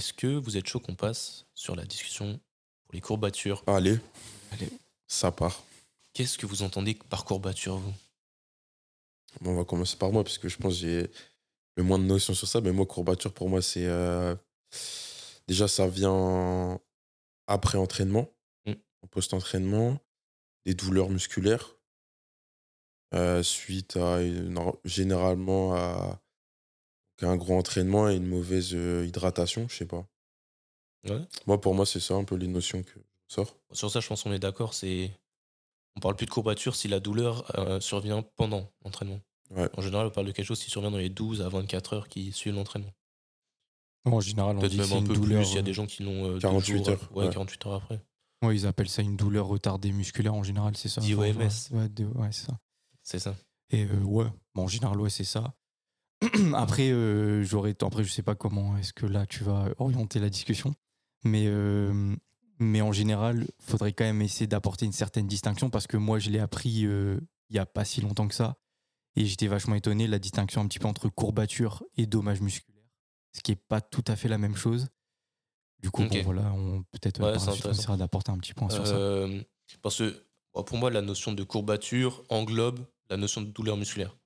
est-ce que vous êtes chaud qu'on passe sur la discussion pour les courbatures Allez, Allez. ça part. Qu'est-ce que vous entendez par courbature, vous? Bon, on va commencer par moi parce que je pense que j'ai le moins de notions sur ça. Mais moi, courbature, pour moi, c'est. euh, Déjà, ça vient après entraînement, Mm. en post-entraînement, des douleurs musculaires, euh, suite à une- généralement à un gros entraînement et une mauvaise euh, hydratation, je sais pas. Ouais. Moi, pour moi, c'est ça un peu les notions que je sors. Sur ça, je pense qu'on est d'accord. C'est on parle plus de courbature si la douleur euh, survient pendant l'entraînement. Ouais. En général, on parle de quelque chose qui survient dans les 12 à 24 heures qui suivent l'entraînement. En général, on dit même un peu douleur. plus. Il y a des gens qui l'ont euh, deux 48 jours, heures, Ouais, ouais. 48 heures après. euh, ouais, ils appellent ça une douleur retardée musculaire en général, c'est ça. Dit Enfin, OMS. Ouais, c'est ça. C'est ça. Et euh, ouais, bon, en général, ouais, c'est ça. après, euh, j'aurais, après, je sais pas comment est-ce que là tu vas orienter la discussion, mais euh, mais en général, faudrait quand même essayer d'apporter une certaine distinction parce que moi, je l'ai appris euh, il y a pas si longtemps que ça, et j'étais vachement étonné la distinction un petit peu entre courbature et dommage musculaire, ce qui est pas tout à fait la même chose. Du coup, bon, voilà, on peut-être Ouais, on essaiera d'apporter un petit point sur ça. Euh, parce que bon, pour moi, la notion de courbature englobe la notion de douleur musculaire.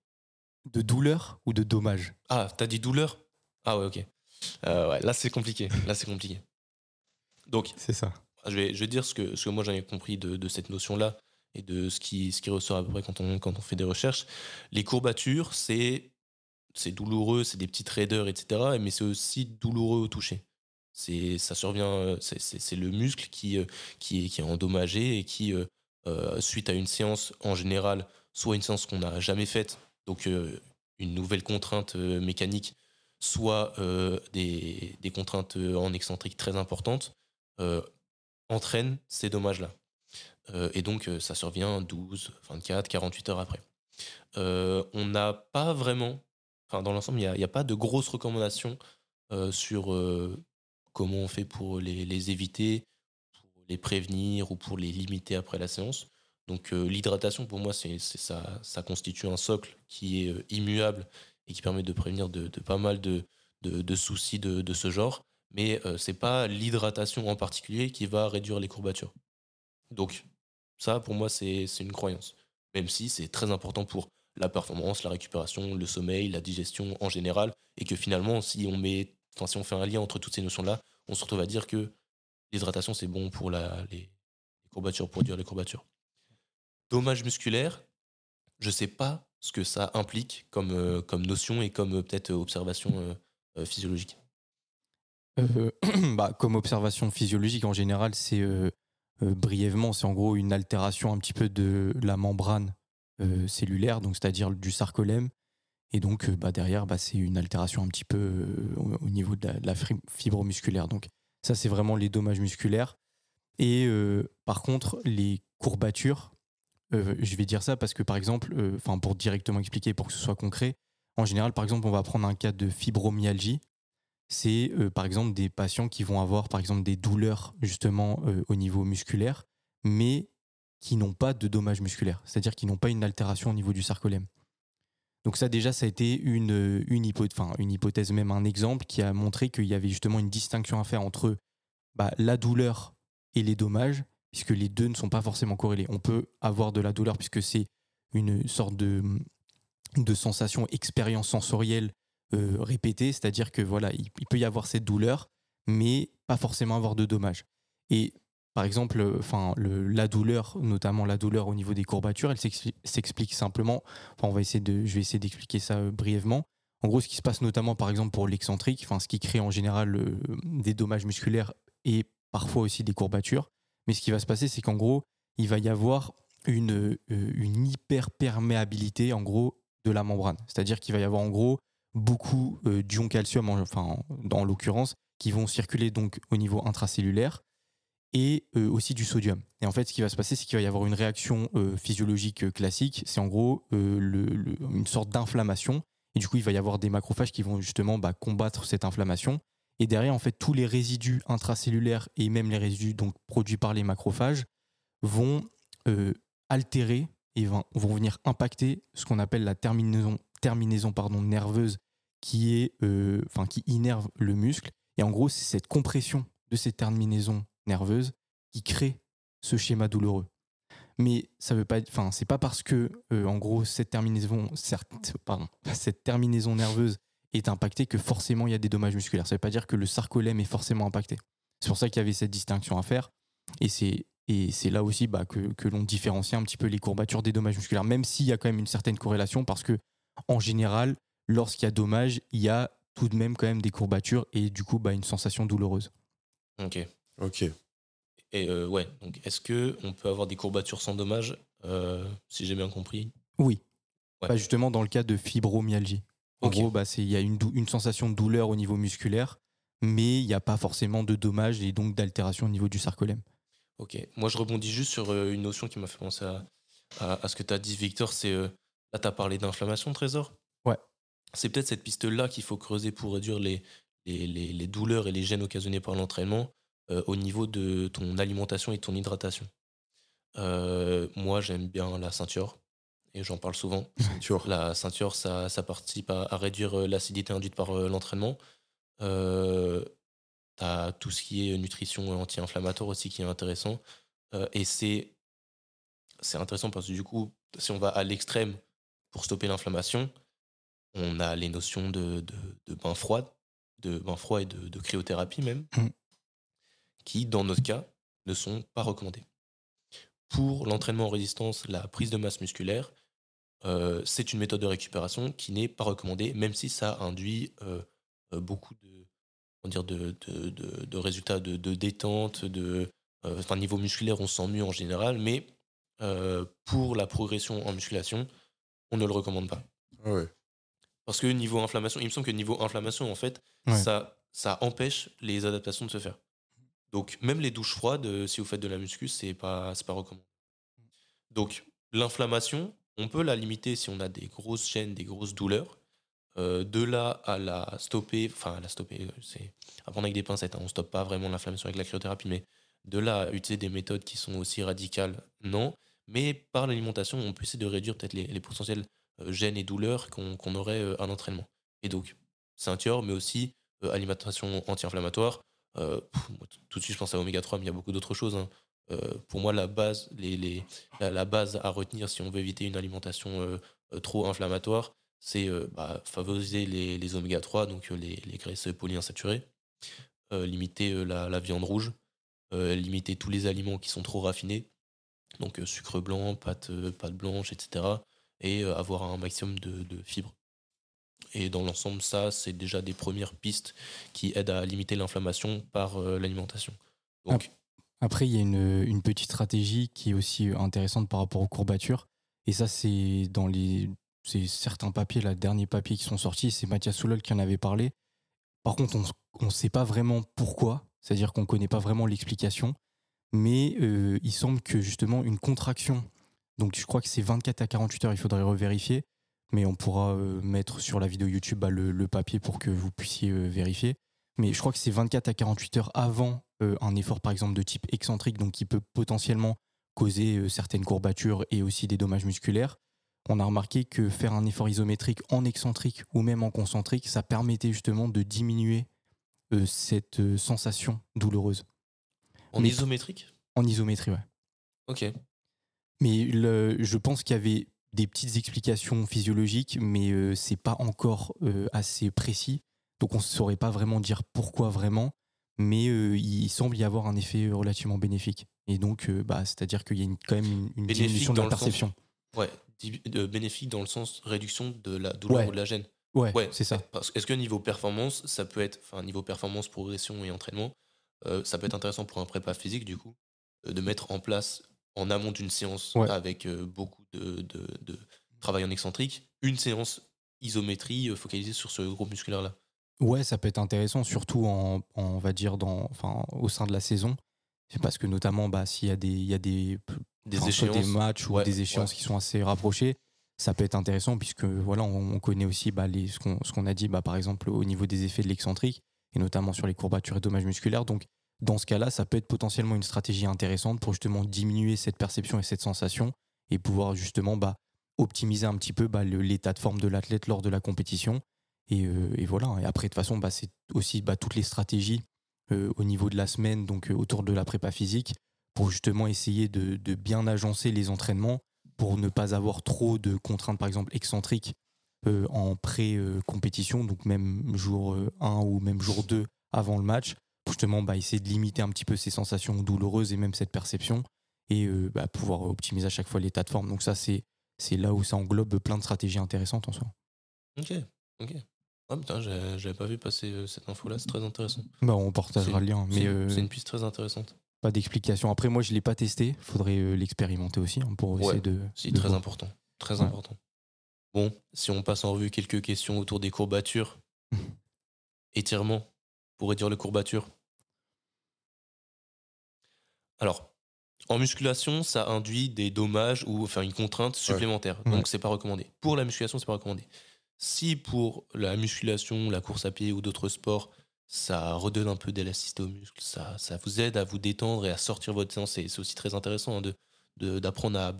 De douleur ou de dommage? Ah, t'as dit douleur? Ah ouais, ok. Euh, ouais, là, c'est compliqué. Là, c'est compliqué. Donc, C'est ça. je vais, je vais dire ce que, ce que moi j'en ai compris de, de cette notion-là et de ce qui, ce qui ressort à peu près quand on, quand on fait des recherches. Les courbatures, c'est c'est douloureux, c'est des petites raideurs, etc. Mais c'est aussi douloureux au toucher. C'est ça survient, euh, c'est- c'est le muscle qui, euh, qui, est, qui est endommagé et qui, euh, suite à une séance en général, soit une séance qu'on n'a jamais faite, donc euh, une nouvelle contrainte euh, mécanique, soit euh, des, contraintes en excentrique très importantes, euh, entraîne ces dommages-là. Et donc, ça survient 12, 24, 48 heures après. On n'a pas vraiment, enfin, dans l'ensemble, il n'y a, pas de grosses recommandations sur comment on fait pour les éviter, pour les prévenir ou pour les limiter après la séance. Donc, euh, l'hydratation, pour moi, c'est ça, constitue un socle qui est euh, immuable et qui permet de prévenir de, pas mal de, soucis de, ce genre mais euh, c'est pas l'hydratation en particulier qui va réduire les courbatures. Donc ça, pour moi, c'est une croyance. Même si c'est très important pour la performance, la récupération, le sommeil, la digestion en général, et que finalement, si on met, enfin, si on fait un lien entre toutes ces notions-là, on se retrouve à dire que l'hydratation c'est bon pour les courbatures, pour réduire les courbatures. Dommage musculaire, je sais pas ce que ça implique comme, euh, comme notion et comme euh, peut-être euh, observation physiologique. Bah, comme observation physiologique en général, c'est brièvement, c'est en gros une altération un petit peu de la membrane cellulaire, donc c'est-à-dire du sarcolème. Et donc bah, derrière, bah, c'est une altération un petit peu au, au niveau de la, de la fibre musculaire. Donc ça, c'est vraiment les dommages musculaires. Et par contre, les courbatures, euh, je vais dire ça parce que par exemple, euh, pour directement expliquer, pour que ce soit concret, en général, par exemple, on va prendre un cas de fibromyalgie c'est euh, par exemple des patients qui vont avoir par exemple des douleurs justement au niveau musculaire, mais qui n'ont pas de dommages musculaires, c'est-à-dire qui n'ont pas une altération au niveau du sarcolème. Donc ça déjà, ça a été une, une, hypo- enfin, une hypothèse, même un exemple qui a montré qu'il y avait justement une distinction à faire entre bah, la douleur et les dommages, puisque les deux ne sont pas forcément corrélés. On peut avoir de la douleur puisque c'est une sorte de, sensation, expérience sensorielle euh, répétée, c'est-à-dire que voilà, il, peut y avoir cette douleur, mais pas forcément avoir de dommages. Et par exemple, enfin, la douleur, notamment la douleur au niveau des courbatures, elle s'expli- s'explique simplement. Enfin, on va essayer de, je vais essayer d'expliquer ça euh, brièvement. En gros, ce qui se passe notamment, par exemple, pour l'excentrique, enfin, ce qui crée en général euh, des dommages musculaires et parfois aussi des courbatures. Mais ce qui va se passer, c'est qu'en gros, il va y avoir une, euh, une hyperperméabilité, en gros, de la membrane. C'est-à-dire qu'il va y avoir, en gros, beaucoup euh, d'ions calcium, en- enfin, en- dans l'occurrence, qui vont circuler donc au niveau intracellulaire et euh, aussi du sodium. Et en fait, ce qui va se passer, c'est qu'il va y avoir une réaction physiologique classique. C'est en gros une sorte d'inflammation. Et du coup, il va y avoir des macrophages qui vont justement bah, combattre cette inflammation. Et derrière, en fait, tous les résidus intracellulaires et même les résidus donc produits par les macrophages vont euh, altérer et vont, vont venir impacter ce qu'on appelle la terminaison, terminaison pardon, nerveuse qui est, euh, qui innerve le muscle Et en gros, c'est cette compression de ces terminaisons nerveuses qui crée ce schéma douloureux. Mais ça veut pas, enfin, c'est pas parce que, euh, en gros, cette terminaison, certes, pardon, cette terminaison nerveuse est impactée que forcément il y a des dommages musculaires. Ça veut pas dire que le sarcolème est forcément impacté. C'est pour ça qu'il y avait cette distinction à faire. Et c'est et c'est là aussi bah, que, que l'on différencie un petit peu les courbatures des dommages musculaires, même s'il y a quand même une certaine corrélation, parce que en général, lorsqu'il y a dommage, il y a tout de même quand même des courbatures et du coup bah, une sensation douloureuse. Ok. Ok. Et euh, ouais, donc est-ce que on peut avoir des courbatures sans dommage, euh, si j'ai bien compris? Oui. Ouais. Bah, justement dans le cas de fibromyalgie. En gros, bah, il y a une, sensation de douleur au niveau musculaire, mais il n'y a pas forcément de dommages et donc d'altération au niveau du sarcolème. Ok. Moi, je rebondis juste sur euh, une notion qui m'a fait penser à, à, à ce que tu as dit, Victor. C'est euh, là, tu as parlé d'inflammation, Trésor. Ouais. C'est peut-être cette piste-là qu'il faut creuser pour réduire les, les, les- les douleurs et les gènes occasionnés par l'entraînement euh, au niveau de ton alimentation et ton hydratation. Euh, moi, j'aime bien la ceinture et j'en parle souvent. Ceinture. La ceinture, ça, ça participe à, à réduire euh, l'acidité induite par euh, l'entraînement. Euh, tu as tout ce qui est nutrition anti-inflammatoire aussi qui est intéressant. Euh, et c'est c'est intéressant parce que du coup, si on va à l'extrême pour stopper l'inflammation, on a les notions de, de, de bain froid, de bain froid et de, de cryothérapie même, Mm. qui, dans notre cas, ne sont pas recommandés. Pour l'entraînement en résistance, la prise de masse musculaire, euh, c'est une méthode de récupération qui n'est pas recommandée, même si ça induit euh, euh, beaucoup de, on dire de, de, de- de résultats de, de détente, de, euh, enfin, niveau musculaire, on se sent mieux en général, mais euh, pour la progression en musculation, on ne le recommande pas. Ah ouais. Parce que niveau inflammation, il me semble que niveau inflammation, en fait, Ouais. ça, ça empêche les adaptations de se faire. Donc, même les douches froides, si vous faites de la muscu, c'est pas, c'est pas recommandé. Donc, l'inflammation, on peut la limiter si on a des grosses gênes, des grosses douleurs. Euh, de là à la stopper, enfin, à la stopper, euh, c'est à avec des pincettes. hein, on stoppe pas vraiment l'inflammation avec la cryothérapie, mais de là à utiliser des méthodes qui sont aussi radicales, non. Mais par l'alimentation, on peut essayer de réduire peut-être les, potentiels euh, gênes et douleurs qu'on aurait à l'entraînement. Et donc, ceinture, mais aussi alimentation anti-inflammatoire. Tout de suite, je pense à oméga 3, mais il y a beaucoup d'autres choses. hein. Euh, pour moi, la base, la, base à retenir si on veut éviter une alimentation euh, euh, trop inflammatoire, c'est bah, favoriser les, les oméga 3, donc les, les graisses polyinsaturées, limiter la, la viande rouge, limiter tous les aliments qui sont trop raffinés, donc sucre blanc, pâte, blanche, etc. Et avoir un maximum de, fibres. Et dans l'ensemble, ça, c'est déjà des premières pistes qui aident à limiter l'inflammation par l'alimentation. Donc, Après, il y a une, petite stratégie qui est aussi intéressante par rapport aux courbatures. Et ça, c'est dans les certains papiers, là, derniers papiers qui sont sortis, c'est Mathias Soulol qui en avait parlé. Par contre, on ne sait pas vraiment pourquoi, c'est-à-dire qu'on ne connaît pas vraiment l'explication, mais euh, il semble que justement une contraction, donc je crois que c'est 24 à 48 heures, il faudrait revérifier, mais on pourra euh, mettre sur la vidéo YouTube bah, le, papier pour que vous puissiez euh, vérifier. Mais je crois que c'est 24 à 48 heures avant un effort, par exemple, de type excentrique, donc qui peut potentiellement causer euh, certaines courbatures et aussi des dommages musculaires. On a remarqué que faire un effort isométrique en excentrique ou même en concentrique, ça permettait justement de diminuer euh, cette euh, sensation douloureuse. en mais- isométrique? En isométrie, ouais. Ok. Mais le- je pense qu'il y avait des petites explications physiologiques, mais euh, c'est pas encore euh, assez précis. Donc on ne saurait pas vraiment dire pourquoi vraiment, mais euh, il semble y avoir un effet relativement bénéfique. Et donc, euh, bah, c'est-à-dire qu'il y a une- quand même une, une diminution de la sens- perception. Ouais, bénéfique dans le sens réduction de la douleur Ouais. ou de la gêne. Ouais, Ouais, c'est ça. Parce- Est-ce que niveau performance, ça peut être, enfin niveau performance, progression et entraînement, euh, ça peut être intéressant pour un prépa physique du coup, euh, de mettre en place en amont d'une séance Ouais. avec euh, beaucoup de, de- de travail en excentrique, une séance isométrie euh, focalisée sur ce groupe musculaire là. Ouais, ça peut être intéressant, surtout en, en- on va dire dans, enfin, au sein de la saison. C'est parce que notamment, bah, s'il y a des, il y a des, Des échéances. matchs ou Ouais, des échéances qui sont assez rapprochées, ça peut être intéressant puisque voilà, on, on connaît aussi bah, les, ce qu'on a dit, bah, par exemple au niveau des effets de l'excentrique et notamment sur les courbatures et dommages musculaires. Donc, dans ce cas-là, ça peut être potentiellement une stratégie intéressante pour justement diminuer cette perception et cette sensation et pouvoir justement bah, optimiser un petit peu bah, l'état de forme de l'athlète lors de la compétition Et, et voilà. Et après, de toute façon, bah, c'est aussi bah, toutes les stratégies au niveau de la semaine, donc autour de la prépa physique, pour justement essayer de, bien agencer les entraînements, pour ne pas avoir trop de contraintes, par exemple, excentriques en pré-compétition, donc même jour 1 ou même jour 2 avant le match, pour justement bah, essayer de limiter un petit peu ces sensations douloureuses et même cette perception, et pouvoir optimiser à chaque fois l'état de forme. Donc ça, c'est là où ça englobe plein de stratégies intéressantes en soi. Ok, ok. Ah putain, j'avais pas vu passer cette info-là, c'est très intéressant. Bah, on partagera le lien. mais C'est une piste très intéressante. Pas d'explication. Après, moi, je l'ai pas testé. Faudrait l'expérimenter aussi hein, pour essayer de. C'est très important. Très important. Bon, si on passe en revue quelques questions autour des courbatures. Étirement pour réduire les courbatures. Alors, en musculation, ça induit des dommages ou enfin une contrainte supplémentaire. Donc, c'est pas recommandé. Pour la musculation, c'est pas recommandé. Si pour la musculation, la course à pied ou d'autres sports, ça redonne un peu d'élasticité aux muscles, ça, ça vous aide à vous détendre et à sortir votre séance. C'est aussi très intéressant hein, de d'apprendre à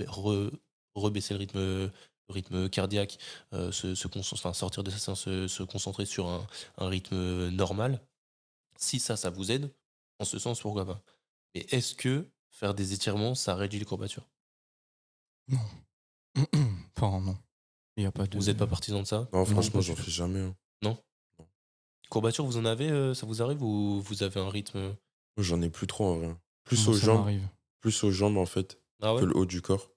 rebaisser le rythme rythme cardiaque, euh, se, sortir de sa séance, se, concentrer sur un, rythme normal. Si ça, ça vous aide, en ce sens, pourquoi pas. Mais est-ce que faire des étirements, ça réduit les courbatures? Non. enfin, non. Il y a pas de... Vous n'êtes pas partisan de ça? Non, franchement, j'en fais jamais. Hein. Non, non. Courbatures, vous en avez euh, Ça vous arrive ou vous avez un rythme? J'en ai plus trop en vrai. Plus aux jambes. Plus aux jambes en fait ah que le haut du corps.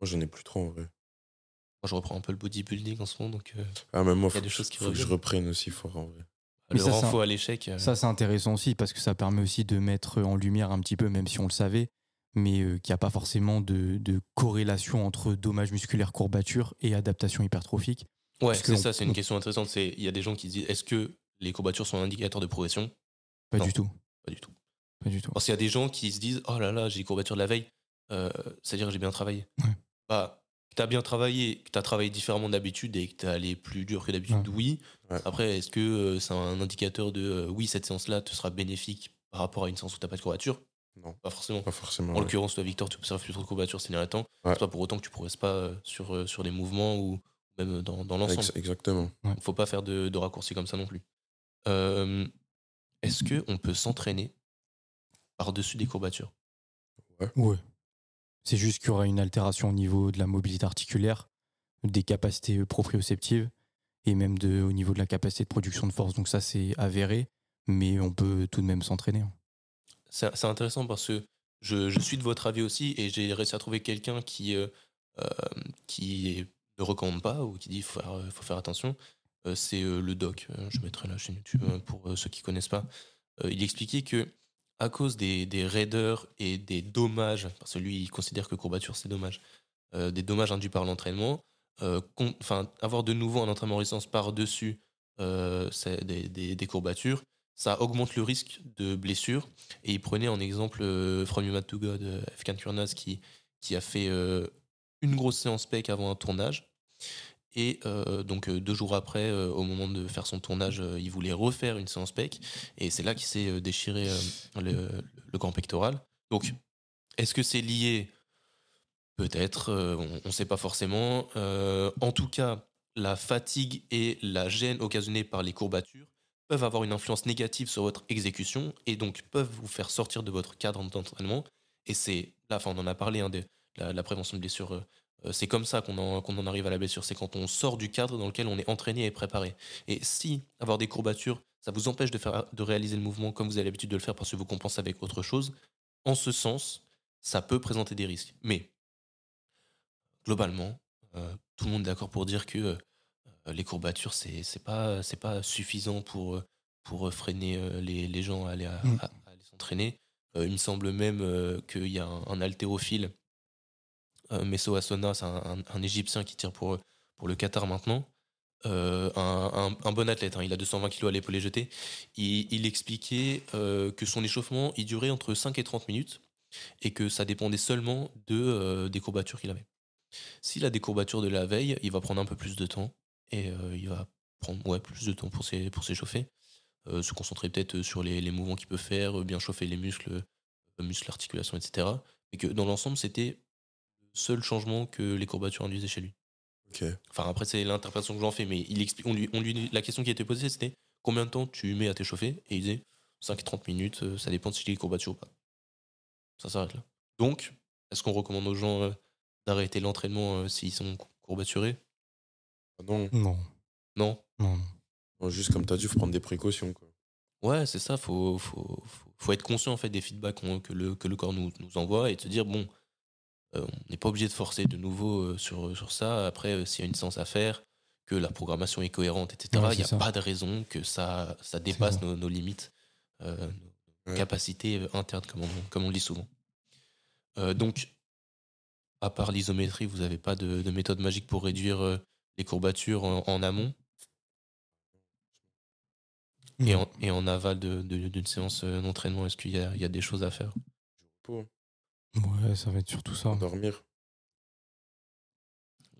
Moi, j'en ai plus trop en vrai. Moi, je reprends un peu le bodybuilding en ce moment, donc. Euh, ah, mais moi, il y a des choses qui faut que je reprenne aussi fort en vrai. Le renfort à l'échec. Euh. Ça, c'est intéressant aussi parce que ça permet aussi de mettre en lumière un petit peu, même si on le savait, mais euh, qu'il n'y a pas forcément de, corrélation entre dommages musculaires, courbatures et adaptation hypertrophique. Ouais, c'est ça, c'est une question intéressante. Il y a des gens qui disent est-ce que les courbatures sont un indicateur de progression? Pas du tout. Pas du tout. Pas du tout. Parce qu'il y a des gens qui se disent oh là là, j'ai des courbatures de la veille, c'est-à-dire que j'ai bien travaillé. Ouais bah, que tu as bien travaillé, que tu as travaillé différemment d'habitude et que tu allé plus dur que d'habitude, oui. Après, est-ce que euh, c'est un indicateur de euh, oui, cette séance-là te sera bénéfique par rapport à une séance où tu n'as pas de courbature? Non. Pas forcément. Pas forcément. En l'occurrence, toi, Victor, tu observes plus trop de courbature ces derniers temps. C'est pas pour autant que tu progresses pas euh, sur, sur les mouvements ou même dans, dans l'ensemble. exactement. Il faut pas faire de, de raccourcis comme ça non plus. est-ce qu'on peut s'entraîner par-dessus des courbatures? Ouais. Ouais. C'est juste qu'il y aura une altération au niveau de la mobilité articulaire, des capacités proprioceptives et même de, au niveau de la capacité de production de force. Donc ça, c'est avéré, mais on peut tout de même s'entraîner. Hein. C'est intéressant parce que je, suis de votre avis aussi et j'ai réussi à trouver quelqu'un qui, euh, euh, qui ne recommande pas ou qui dit faut, faut, faire attention. Euh, c'est le doc. Je mettrai la chaîne YouTube pour ceux qui ne connaissent pas. il expliquait que à cause des, des, raideurs et des dommages, parce que lui, il considère que courbature, c'est dommage, des dommages induits par l'entraînement, enfin, avoir de nouveau un entraînement en résistance par-dessus des, des, des, courbatures, ça augmente le risque de blessure. Et il prenait en exemple From Human to God. Kurnaz, qui, qui a fait une grosse séance PEC avant un tournage. Et euh, donc euh, deux jours après, euh, au moment de faire son tournage, il voulait refaire une séance PEC. Et c'est là qu'il s'est déchiré le, le, grand pectoral. Donc, est-ce que c'est lié? Peut-être, on ne sait pas forcément. en tout cas, la fatigue et la gêne occasionnée par les courbatures peuvent avoir une influence négative sur votre exécution et donc peuvent vous faire sortir de votre cadre d'entraînement. Et c'est là, enfin, on en a parlé, hein, de la, prévention de blessures euh, c'est comme ça qu'on en, arrive à la blessure. C'est quand on sort du cadre dans lequel on est entraîné et préparé. Et si avoir des courbatures, ça vous empêche de, faire, de réaliser le mouvement comme vous avez l'habitude de le faire parce que vous compensez avec autre chose, en ce sens, ça peut présenter des risques. Mais globalement, euh, tout le monde est d'accord pour dire que euh, les courbatures, c'est pas, pas suffisant pour, pour freiner les, gens à aller, mm. s'entraîner. il me semble même qu'il y a un, un haltérophile euh, Messo Asona, c'est un, Égyptien qui tire pour, pour le Qatar maintenant. Euh, un, bon athlète, hein. il a 220 kg à l'épaule jeté. Il, il expliquait euh, que son échauffement, il durait entre 5 et 30 minutes et que ça dépendait seulement de, des courbatures qu'il avait. S'il a des courbatures de la veille, il va prendre un peu plus de temps et il va prendre ouais, plus de temps pour s'échauffer. se concentrer peut-être sur les, les mouvements qu'il peut faire, bien chauffer les muscles, muscles, articulations, etc. Et que dans l'ensemble, c'était seul changement que les courbatures induisaient chez lui. Enfin, après, c'est l'interprétation que j'en fais, mais il explique, on lui, on lui, la question qui a été posée, c'était combien de temps tu mets à t'échauffer? Et il disait 5-30 minutes, euh, ça dépend de si tu es courbature ou pas. Ça s'arrête là. Donc, est-ce qu'on recommande aux gens euh, d'arrêter l'entraînement euh, s'ils sont courbaturés? Non. Non. Non? Non, non. Non, juste comme tu as dit, il faut prendre des précautions. Quoi. Ouais, c'est ça, faut, faut, faut, faut être conscient en fait des feedbacks que, le, que le corps nous, nous envoie et de se dire, bon, euh, on n'est pas obligé de forcer de nouveau euh, sur, sur ça. Après, euh, s'il y a une séance à faire, que la programmation est cohérente, etc., Ouais, il n'y a ça. pas de raison que ça, ça dépasse nos, nos limites, euh, nos Ouais. capacités internes, comme on, comme on le dit souvent. Euh, donc, à part l'isométrie, vous n'avez pas de, de méthode magique pour réduire euh, les courbatures en, en amont et en, et en aval de- de- d'une séance euh, d'entraînement. Est-ce qu'il y a, il y a des choses à faire? Pour Ouais, ça va être surtout ça. dormir.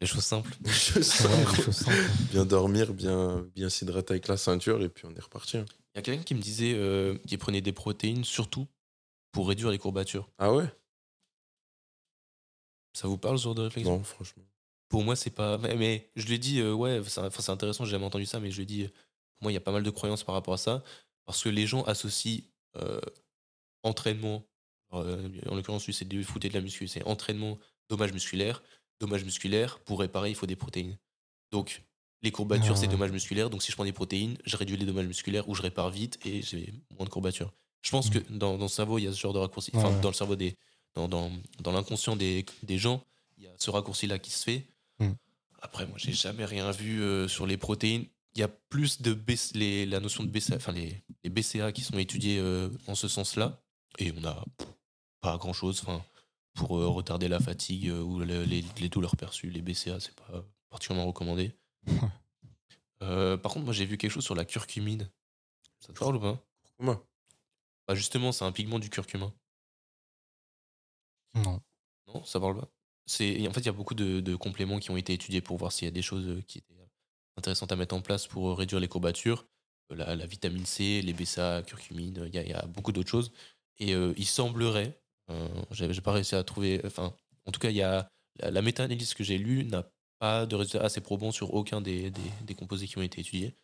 Les choses simples Ouais, les choses simples. bien dormir, bien, bien s'hydrater avec la ceinture et puis on est reparti. hein. Il y a quelqu'un qui me disait euh, qu'il prenait des protéines surtout pour réduire les courbatures. Ah ouais? Ça vous parle ce genre de réflexion? Non, franchement. Pour moi, c'est pas. Mais, je lui ai dit, euh, ouais, c'est intéressant, j'ai jamais entendu ça, mais je lui ai dit, euh, pour moi, il y a pas mal de croyances par rapport à ça. Parce que les gens associent euh, entraînement, euh, en l'occurrence, lui, c'est du foot et de la muscu, c'est entraînement, dommage musculaire. Dommage musculaire, pour réparer, il faut des protéines. Donc, les courbatures, Ah c'est dommage musculaire. Donc, si je prends des protéines, je réduis les dommages musculaires ou je répare vite et j'ai moins de courbatures. Je pense Mm. que dans, dans le cerveau, il y a ce genre de raccourci. Enfin, ouais. dans le cerveau des. Dans, dans, dans l'inconscient des, des gens, il y a ce raccourci-là qui se fait. Mm. Après, moi, j'ai jamais rien vu euh, sur les protéines. Il y a plus de BC les, la notion de BCA, enfin les, les BCA qui sont étudiés euh, en ce sens-là. Et on a pas grand-chose. Enfin, pour euh, retarder la fatigue euh, ou le- les, les douleurs perçues, les BCA, c'est pas particulièrement recommandé. Ouais. Euh, par contre, moi, j'ai vu quelque chose sur la curcumine. Ça te parle ou pas? Comment bah Justement, c'est un pigment du curcuma. Non. Non, ça parle pas? En fait il y a beaucoup de, compléments qui ont été étudiés pour voir s'il y a des choses qui étaient intéressantes à mettre en place pour euh, réduire les courbatures. Euh, La, vitamine C, les BCA, curcumine, il y, a- beaucoup d'autres choses. Et euh, il semblerait, euh, j'ai pas réussi à trouver, enfin en tout cas il y a la, la méta-analyse que j'ai lue n'a pas de résultats assez probants sur aucun des, composés qui ont été étudiés.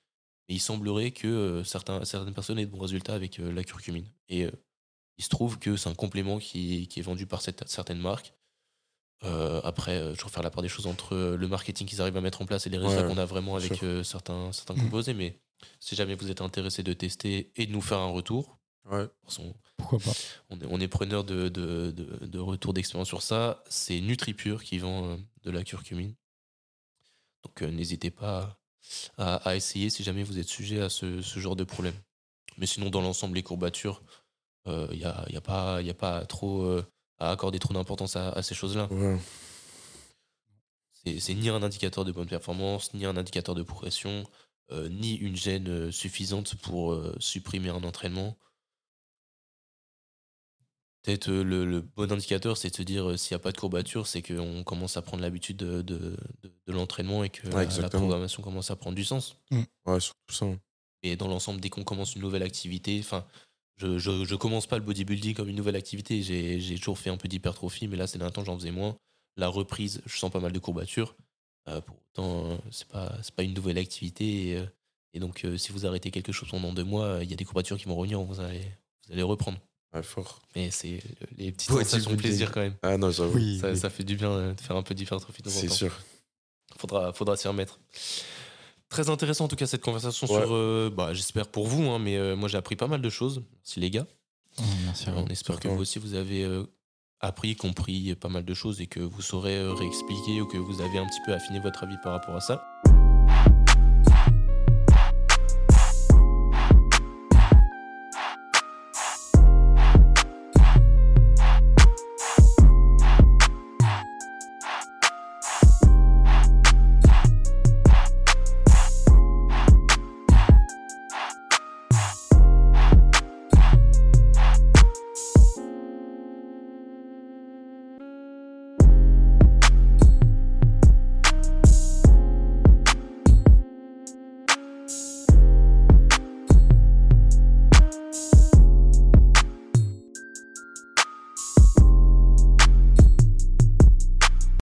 Mais il semblerait que certaines personnes aient de bons résultats avec la curcumine. Et il se trouve que c'est un complément qui, qui est vendu par cette- certaines marques. Euh, après, euh, toujours faire la part des choses entre euh, le marketing qu'ils arrivent à mettre en place et les résultats Ouais, qu'on a vraiment avec euh, certains, certains Mm. composés. Mais si jamais vous êtes intéressé de tester et de nous faire un retour, Ouais. Pourquoi pas on est, on est preneur de, de, de, de retour d'expérience sur ça. C'est NutriPure qui vend de la curcumine. Donc n'hésitez pas à, à essayer si jamais vous êtes sujet à ce, ce genre de problème. Mais sinon, dans l'ensemble, les courbatures, il n'y a, y a, pas- y a pas trop à accorder trop d'importance à, à ces choses-là. Ouais. C'est ni un indicateur de bonne performance, ni un indicateur de progression, euh, ni une gêne euh, suffisante pour euh, supprimer un entraînement. Peut-être le, le bon indicateur, c'est de se dire s'il n'y a pas de courbature, c'est qu'on commence à prendre l'habitude de, de, de- de l'entraînement et que Ouais, la- programmation commence à prendre du sens. Ouais, surtout ça. Et dans l'ensemble, dès qu'on commence une nouvelle activité, enfin, je, je, je commence pas le bodybuilding comme une nouvelle activité. J'ai toujours fait un peu d'hypertrophie, mais là, ces derniers temps, j'en faisais moins. La reprise, je sens pas mal de courbatures. Euh, pour autant, euh, c'est pas, pas une nouvelle activité. Et, euh, et donc, euh, si vous arrêtez quelque chose pendant deux mois, euh, il y a des courbatures qui vont revenir, vous allez, vous allez reprendre. Ouais, fort. Mais c'est les petites Bodybuilding. sensations de plaisir quand même. Ah non, j'avoue. Oui, Ça, oui. ça fait du bien de faire un peu d'hypertrophie c'est sûr. Faudra, faudra s'y remettre. Très intéressant en tout cas cette conversation Ouais. sur, euh, bah, j'espère pour vous, hein, mais euh, moi j'ai appris pas mal de choses. Merci les gars. Oh, merci vous. On espère que vous aussi vous avez euh, appris, compris pas mal de choses et que vous saurez euh, réexpliquer ou que vous avez un petit peu affiné votre avis par rapport à ça.